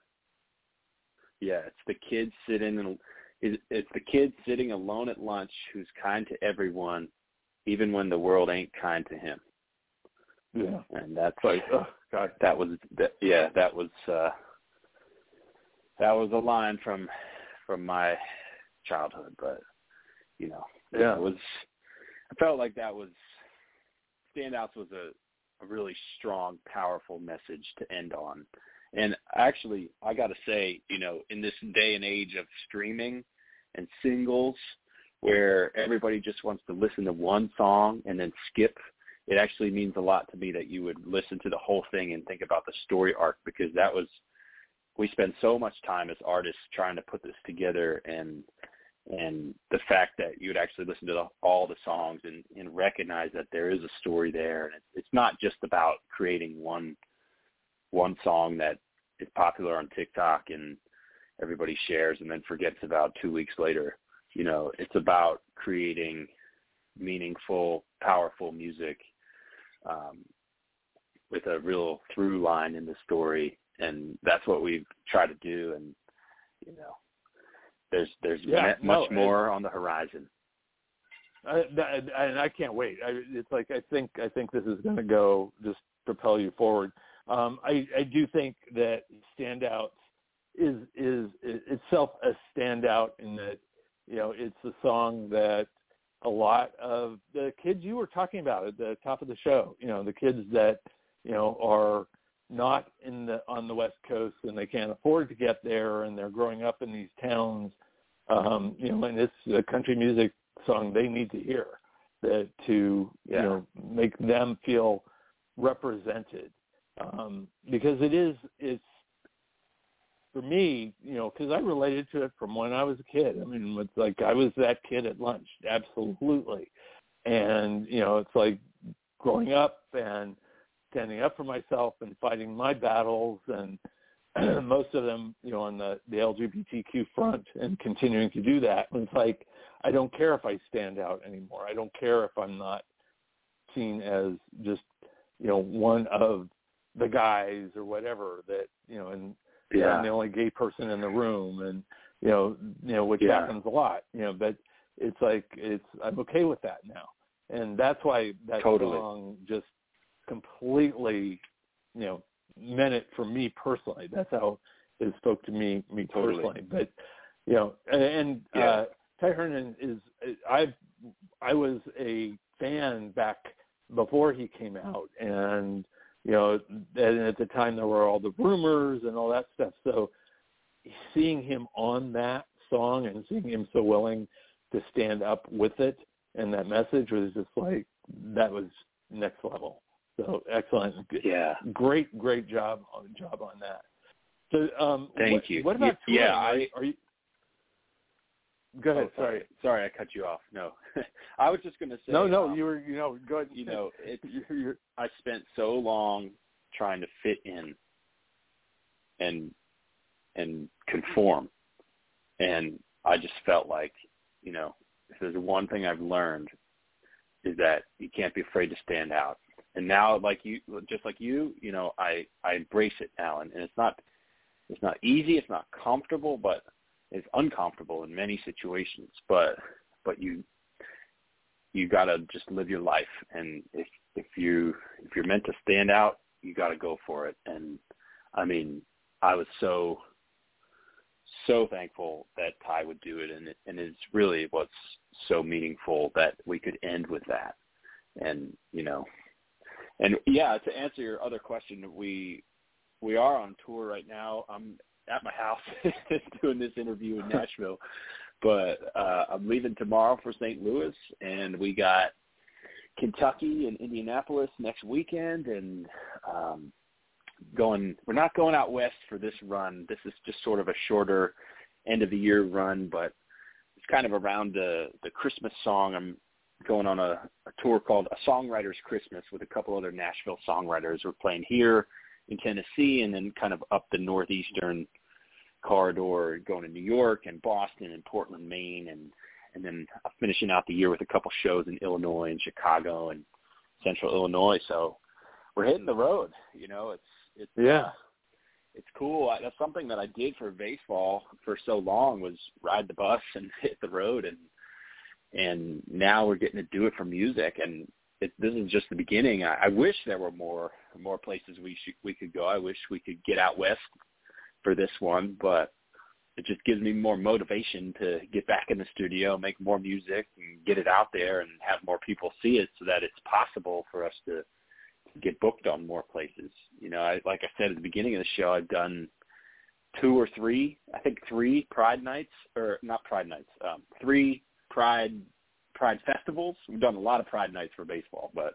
D: Yeah, it's the kid sitting and it- it's the kid sitting alone at lunch who's kind to everyone, even when the world ain't kind to him.
B: yeah
D: And that's
B: like oh god
D: that was that, yeah that was uh that was a line from from my childhood but you know
B: Yeah.
D: it was i felt like that was standouts was a a really strong powerful message to end on and actually i got to say you know in this day and age of streaming and singles where everybody just wants to listen to one song and then skip it actually means a lot to me that you would listen to the whole thing and think about the story arc because that was we spend so much time as artists trying to put this together and and the fact that you would actually listen to the, all the songs and, and recognize that there is a story there and it's, not just about creating one one song that is popular on TikTok and everybody shares and then forgets about two weeks later. You know, it's about creating meaningful, powerful music um, with a real through line in the story, and that's what we've tried to do. And you know, there's there's
B: Yeah,
D: ma-
B: no,
D: much more on the horizon.
B: I, that, and I can't wait. I, it's like I think I think this is going to go just propel you forward. Um, I, I do think that standouts is is itself a standout in that you know it's a song that a lot of the kids you were talking about at the top of the show, you know, the kids that you know are not in the on the west coast and they can't afford to get there and they're growing up in these towns um you know and it's a country music song they need to hear that to
D: Yeah.
B: you know make them feel represented. Um because it is it's for me you know because i related to it from when i was a kid. I mean it's like i was that kid at lunch absolutely. And you know it's like growing up and standing up for myself and fighting my battles and [clears throat] most of them, you know, on the, the LGBTQ front and continuing to do that. And it's like, I don't care if I stand out anymore. I don't care if I'm not seen as just, you know, one of the guys or whatever that, you know, and
D: Yeah.
B: I'm the only gay person in the room and, you know, you know, which
D: Yeah.
B: happens a lot, you know, but it's like, it's, I'm okay with that now. And that's why that
D: Totally.
B: song just completely, you know, meant it for me personally. That's how it spoke to me, me
D: Totally.
B: personally. But you know, and, and
D: Yeah.
B: uh, Ty Herndon is I I was a fan back before he came out, and you know, and at the time there were all the rumors and all that stuff. So seeing him on that song and seeing him so willing to stand up with it and that message was just like that was next level. So excellent,
D: Yeah.
B: great, great job job on that. So um,
D: Thank
B: what,
D: you.
B: What about
D: Y- yeah. I-
B: Are you? Go ahead.
D: Oh,
B: sorry.
D: Sorry, I cut you off. No. [laughs] I was just going to say
B: No, no,
D: um,
B: you were. You know, go ahead.
D: you know, it's [laughs]
B: you're, you're,
D: I spent so long trying to fit in and and conform. And I just felt like, you know, if there's one thing I've learned is that you can't be afraid to stand out. And now like you just like you, you know, I I embrace it now and, and it's not it's not easy, it's not comfortable, but it's uncomfortable in many situations, but but you you got to just live your life and if if you if you're meant to stand out, you got to go for it. And I mean, I was so so thankful that Ty would do it, and it, and it's really what's so meaningful that we could end with that. And you know, and yeah, to answer your other question, we we are on tour right now. I'm at my house [laughs] doing this interview in Nashville, but uh, I'm leaving tomorrow for St. Louis, and we got Kentucky and Indianapolis next weekend, and um, going. We're not going out west for this run. This is just sort of a shorter end of the year run, but it's kind of around the the Christmas song I'm going on a, a tour called A Songwriter's Christmas with a couple other Nashville songwriters. We're playing here in Tennessee and then kind of up the northeastern corridor, going to New York and Boston and Portland, Maine, and and then finishing out the year with a couple shows in Illinois and Chicago and Central Illinois. So we're hitting the road. You know, it's it's
B: yeah.
D: Uh, it's cool. I, that's something that I did for baseball for so long was ride the bus and [laughs] hit the road, and and now we're getting to do it for music, and it, this is just the beginning. I, I wish there were more more places we we could go. I wish we could get out west for this one, but it just gives me more motivation to get back in the studio, make more music, and get it out there, and have more people see it, so that it's possible for us to get booked on more places. You know, I, like I said at the beginning of the show, I've done two or three, I think three Pride nights, or not Pride nights, um, three Pride Pride festivals. We've done a lot of Pride nights for baseball, but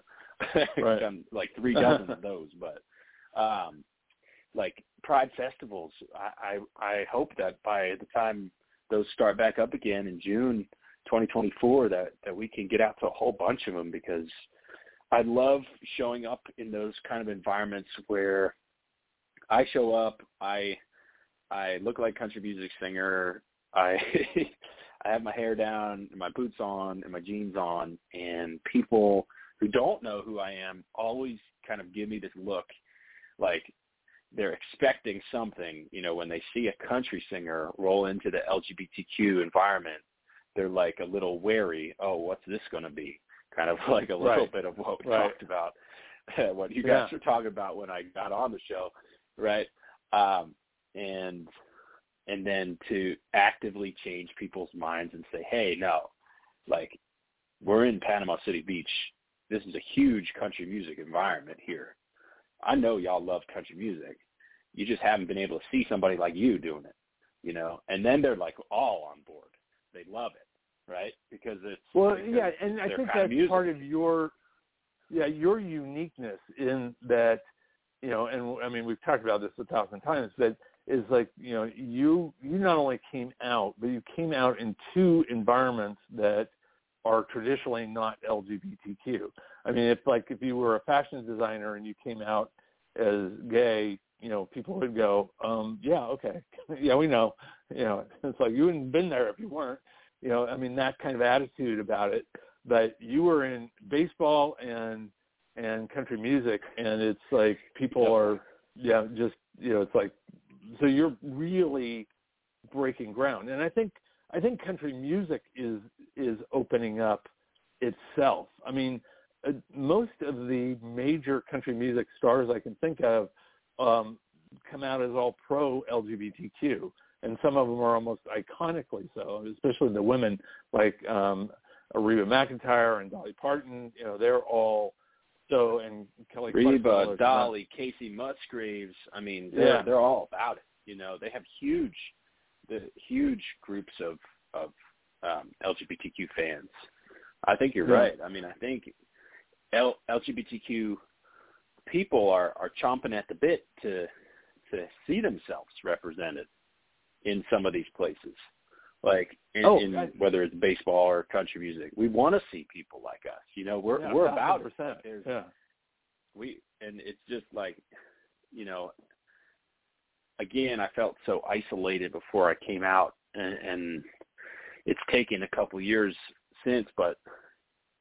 D: [laughs] right. done like three [laughs] dozen of those. But um, like Pride festivals, I, I I hope that by the time those start back up again in June 2024, that that we can get out to a whole bunch of them because I love showing up in those kind of environments where I show up, I I look like country music singer, I [laughs] I have my hair down and my boots on and my jeans on and people who don't know who I am always kind of give me this look like they're expecting something, you know, when they see a country singer roll into the LGBTQ environment, they're like a little wary, oh, what's this going to be? kind of [laughs] like a little
B: right.
D: bit of what we
B: right.
D: talked about, [laughs] what you guys
B: yeah.
D: were talking about when I got on the show, right? Um, and and then to actively change people's minds and say, hey, no, like we're in Panama City Beach. This is a huge country music environment here. I know y'all love country music. You just haven't been able to see somebody like you doing it, you know. And then they're like all on board. They love it right? Because it's
B: well,
D: because
B: yeah, and I think that's
D: of
B: part of your, yeah, your uniqueness in that, you know, and I mean we've talked about this a thousand times, but is like you know you you not only came out, but you came out in two environments that are traditionally not LGBTQ. I mean, if like if you were a fashion designer and you came out as gay, you know, people would go, um, yeah, okay, [laughs] yeah, we know. You know, [laughs] it's like you wouldn't have been there if you weren't you know, I mean that kind of attitude about it. But you were in baseball and and country music, and it's like people are, yeah, just you know, it's like so you're really breaking ground, and I think I think country music is is opening up itself. I mean, uh, most of the major country music stars I can think of um, come out as all pro LGBTQ and some of them are almost iconically so, especially the women like um, Reba McEntire and Dolly Parton. You know, they're all so and Kelly
D: Reba, Dolly, Kacey Musgraves. I mean, they're
B: yeah.
D: they're all about it. You know, they have huge, the huge groups of of um, LGBTQ fans. I think you're
B: yeah.
D: right. I mean, I think L- LGBTQ people are are chomping at the bit to to see themselves represented in some of these places, like in,
B: oh,
D: in whether it's baseball or country music. We want to see people like us. You know, we're
B: yeah,
D: we're about
B: it.
D: There's,
B: yeah.
D: We and it's just like, you know, again, I felt so isolated before I came out, and, and it's taken a couple years since, but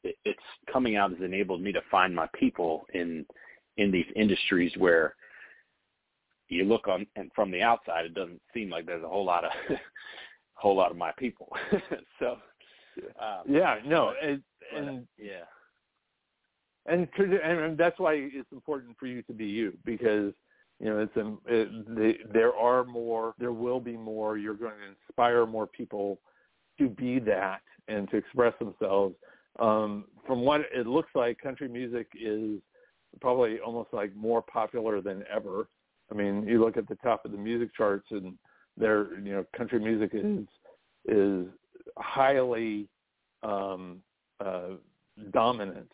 D: it, it's coming out has enabled me to find my people in in these industries where you look on and from the outside, it doesn't seem like there's a whole lot of [laughs] whole lot of my people. [laughs] so um,
B: yeah, no, and,
D: but,
B: and
D: yeah,
B: and and that's why it's important for you to be you because you know it's a, it, the, there are more, there will be more. You're going to inspire more people to be that and to express themselves. Um, from what it looks like, country music is probably almost like more popular than ever. I mean, you look at the top of the music charts, and there, you know, country music is is highly um, uh, dominant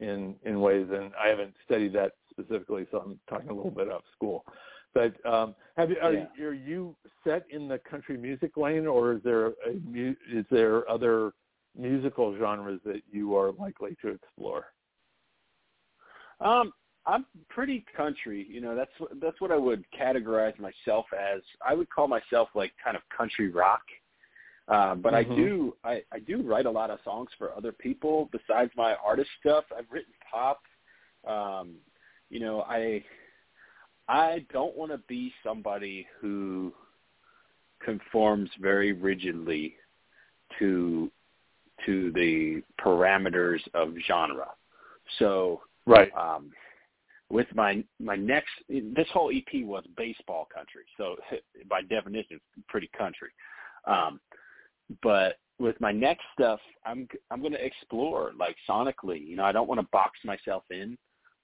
B: in in ways, and I haven't studied that specifically, so I'm talking a little bit off school. But um, have you, are,
D: yeah.
B: are you set in the country music lane, or is there a is there other musical genres that you are likely to explore?
D: Um, I'm pretty country. You know, that's that's what I would categorize myself as. I would call myself like kind of country rock. Uh, but mm-hmm. I do I, I do write a lot of songs for other people besides my artist stuff. I've written pop. Um, you know, I I don't want to be somebody who conforms very rigidly to to the parameters of genre. So
B: right.
D: Um, with my my next this whole EP was baseball country, so [laughs] by definition, it's pretty country. Um, but with my next stuff, I'm I'm going to explore like sonically. You know, I don't want to box myself in.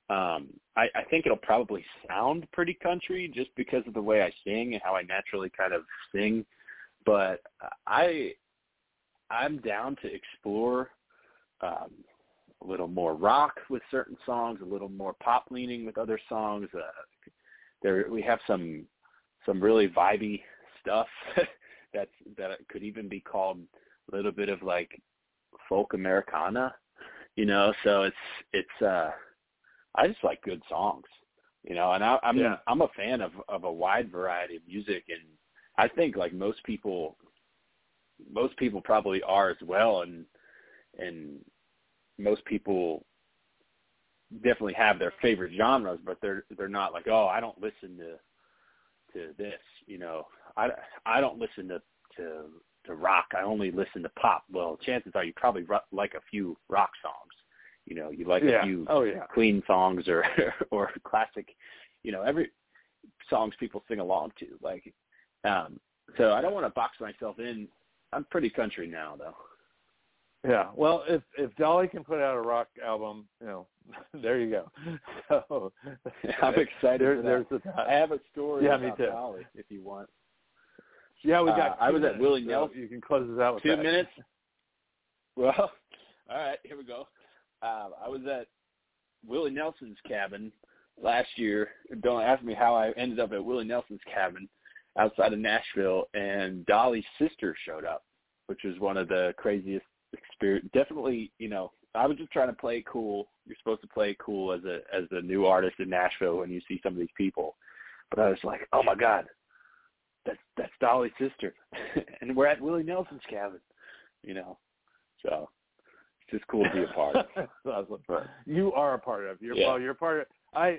D: Um, I, I think it'll probably sound pretty country just because of the way I sing and how I naturally kind of sing. But I I'm down to explore um, a little more rock with certain songs, a little more pop leaning with other songs. Uh, there we have some some really vibey stuff [laughs] that's that could even be called a little bit of like folk Americana, you know. So it's it's uh I just like good songs, you know, and I, I'm
B: yeah.
D: I'm a fan of of a wide variety of music, and I think like most people most people probably are as well, and and most people definitely have their favorite genres, but they're they're not like, oh, I don't listen to to this, you know. I I don't listen to to to rock. I only listen to pop. Well, chances are you probably like a few rock songs. You know, you like
B: yeah.
D: a few
B: oh, yeah.
D: Queen songs or [laughs] or classic. You know, every songs people sing along to. Like, um, so I don't want to box myself in. I'm pretty country now, though.
B: Yeah, well, if if Dolly can put out a rock album, you know, [laughs] there you go. [laughs] So [laughs]
D: I'm excited.
B: There,
D: there's
B: a,
D: I have a story
B: yeah,
D: about
B: me too.
D: Dolly, if you want.
B: Yeah, we got.
D: Uh, I was
B: minutes,
D: at Willie
B: so
D: Nelson.
B: You can close this out with
D: two
B: that.
D: minutes. Well, all right, here we go. Uh, I was at Willie Nelson's cabin last year. Don't ask me how I ended up at Willie Nelson's cabin outside of Nashville, and Dolly's sister showed up, which was one of the craziest experience. Definitely, you know, I was just trying to play cool. You're supposed to play cool as a as a new artist in Nashville when you see some of these people. But I was like, oh my god, that's that's Dolly's sister, [laughs] and we're at Willie Nelson's cabin, you know. So it's just cool to be a part [laughs] of.
B: You are a part of. You're
D: Yeah.
B: well. You're part of. I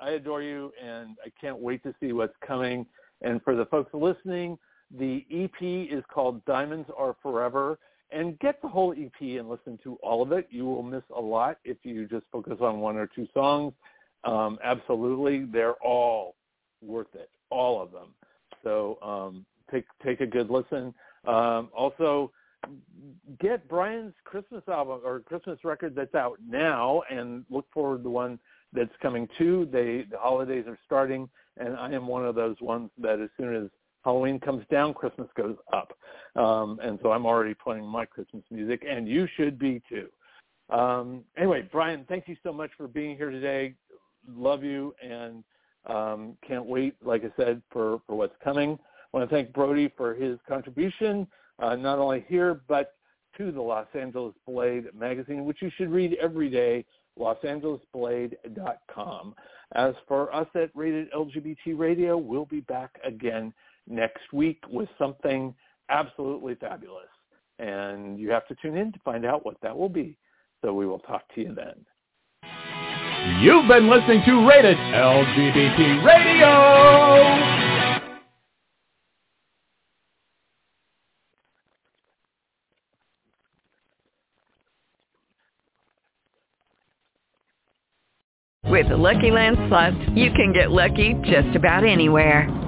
B: I adore you, and I can't wait to see what's coming. And for the folks listening, the EP is called Diamonds Are Forever. And get the whole EP and listen to all of it. You will miss a lot if you just focus on one or two songs. Um, absolutely, they're all worth it, all of them. So um, take take a good listen. Um, also, get Bryan's Christmas album or Christmas record that's out now, and look forward to one that's coming too. They the holidays are starting, and I am one of those ones that as soon as Halloween comes down, Christmas goes up, um, and so I'm already playing my Christmas music, and you should be too. Um, anyway, Bryan, thank you so much for being here today. Love you, and um, can't wait, like I said, for, for what's coming. I want to thank Brody for his contribution, uh, not only here, but to the Los Angeles Blade magazine, which you should read every day, losangelesblade.com. As for us at Rated LGBT Radio, we'll be back again next week with something absolutely fabulous. And you have to tune in to find out what that will be. So we will talk to you then.
A: You've been listening to Rated LGBT Radio.
F: With the Lucky Land Slots, you can get lucky just about anywhere.